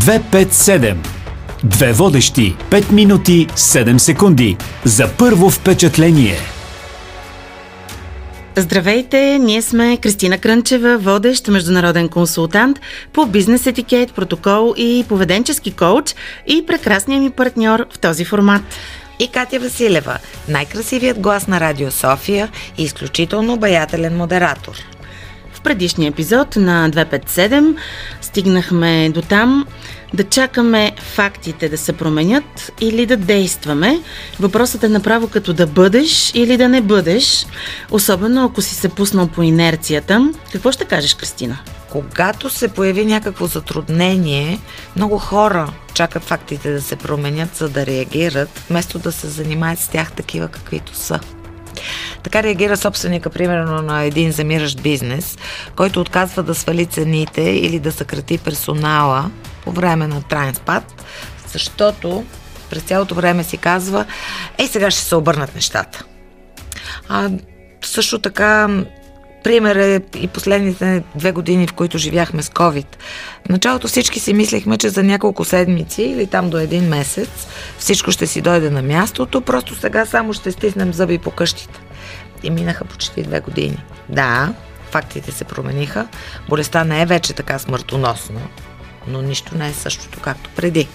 257. Две водещи 5 минути 7 секунди за първо впечатление. Здравейте, ние сме Кристина Крънчева, водещ международен консултант по бизнес етикет, протокол и поведенчески коуч и прекрасният ми партньор в този формат. И Катя Василева, най-красивият глас на Радио София и изключително обаятелен модератор. В предишния епизод на 257 стигнахме до там да чакаме фактите да се променят или да действаме. Въпросът е направо като да бъдеш или да не бъдеш, особено ако си се пуснал по инерцията. Какво ще кажеш, Кристина? Когато се появи някакво затруднение, много хора чакат фактите да се променят, за да реагират, вместо да се занимаят с тях такива каквито са. Така реагира собственика, примерно, на един замиращ бизнес, който отказва да свали цените или да съкрати персонала по време на траен спад, защото през цялото време си казва, ей сега ще се обърнат нещата. А, също така Пример е и последните две години, в които живяхме с COVID. В началото всички си мислехме, че за няколко седмици или там до един месец всичко ще си дойде на мястото, просто сега само ще стиснем зъби по къщите. И минаха почти две години. Да, фактите се промениха. Болестта не е вече така смъртоносна, но нищо не е същото както преди.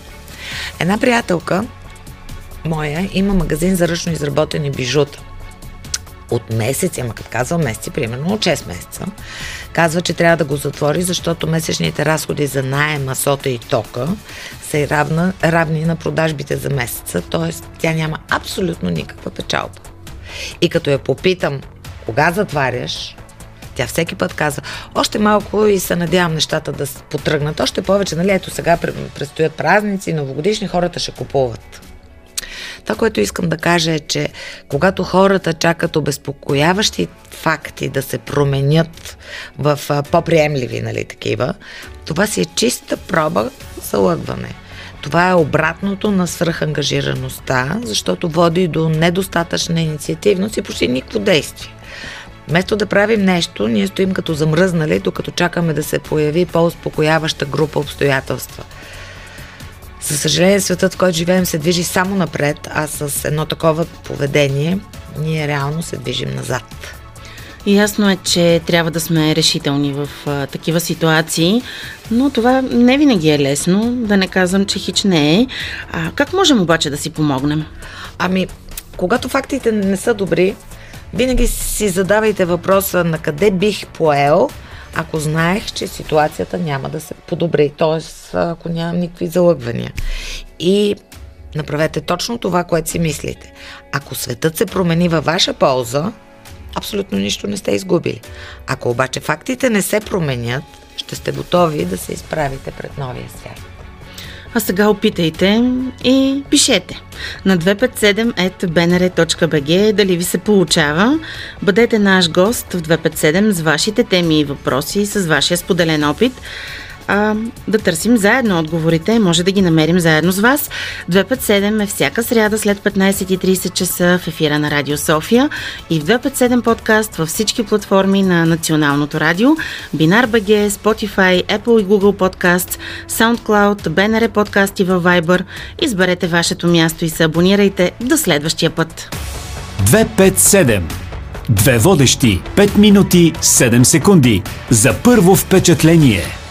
Една приятелка моя има магазин за ръчно изработени бижута от месеци, ама като казвам месеци, примерно от 6 месеца, казва, че трябва да го затвори, защото месечните разходи за найема, сота и тока са равна, равни на продажбите за месеца, т.е. тя няма абсолютно никаква печалба. И като я попитам, кога затваряш, тя всеки път казва, още малко и се надявам нещата да потръгнат. Още повече, нали, ето сега предстоят празници, новогодишни, хората ще купуват. Това, което искам да кажа е, че когато хората чакат обезпокояващи факти да се променят в по-приемливи, нали, такива, това си е чиста проба за лъгване. Това е обратното на свръхангажираността, защото води до недостатъчна инициативност и почти никакво действие. Вместо да правим нещо, ние стоим като замръзнали, докато чакаме да се появи по-успокояваща група обстоятелства – за съжаление, светът, в който живеем, се движи само напред, а с едно такова поведение ние реално се движим назад. Ясно е, че трябва да сме решителни в а, такива ситуации, но това не винаги е лесно, да не казвам, че хич не е. А как можем обаче да си помогнем? Ами, когато фактите не са добри, винаги си задавайте въпроса на къде бих поел – ако знаех, че ситуацията няма да се подобри, т.е. ако нямам никакви залъгвания. И направете точно това, което си мислите. Ако светът се промени във ваша полза, абсолютно нищо не сте изгубили. Ако обаче фактите не се променят, ще сте готови да се изправите пред новия свят. А сега опитайте и пишете на 257.bnr.bg дали ви се получава. Бъдете наш гост в 257 с вашите теми и въпроси, с вашия споделен опит а, да търсим заедно отговорите. Може да ги намерим заедно с вас. 257 е всяка сряда след 15.30 часа в ефира на Радио София и в 257 подкаст във всички платформи на Националното радио, Бинар БГ, Spotify, Apple и Google Podcast, SoundCloud, BNR подкасти във Viber. Изберете вашето място и се абонирайте до следващия път. 257 Две водещи, 5 минути, 7 секунди. За първо впечатление.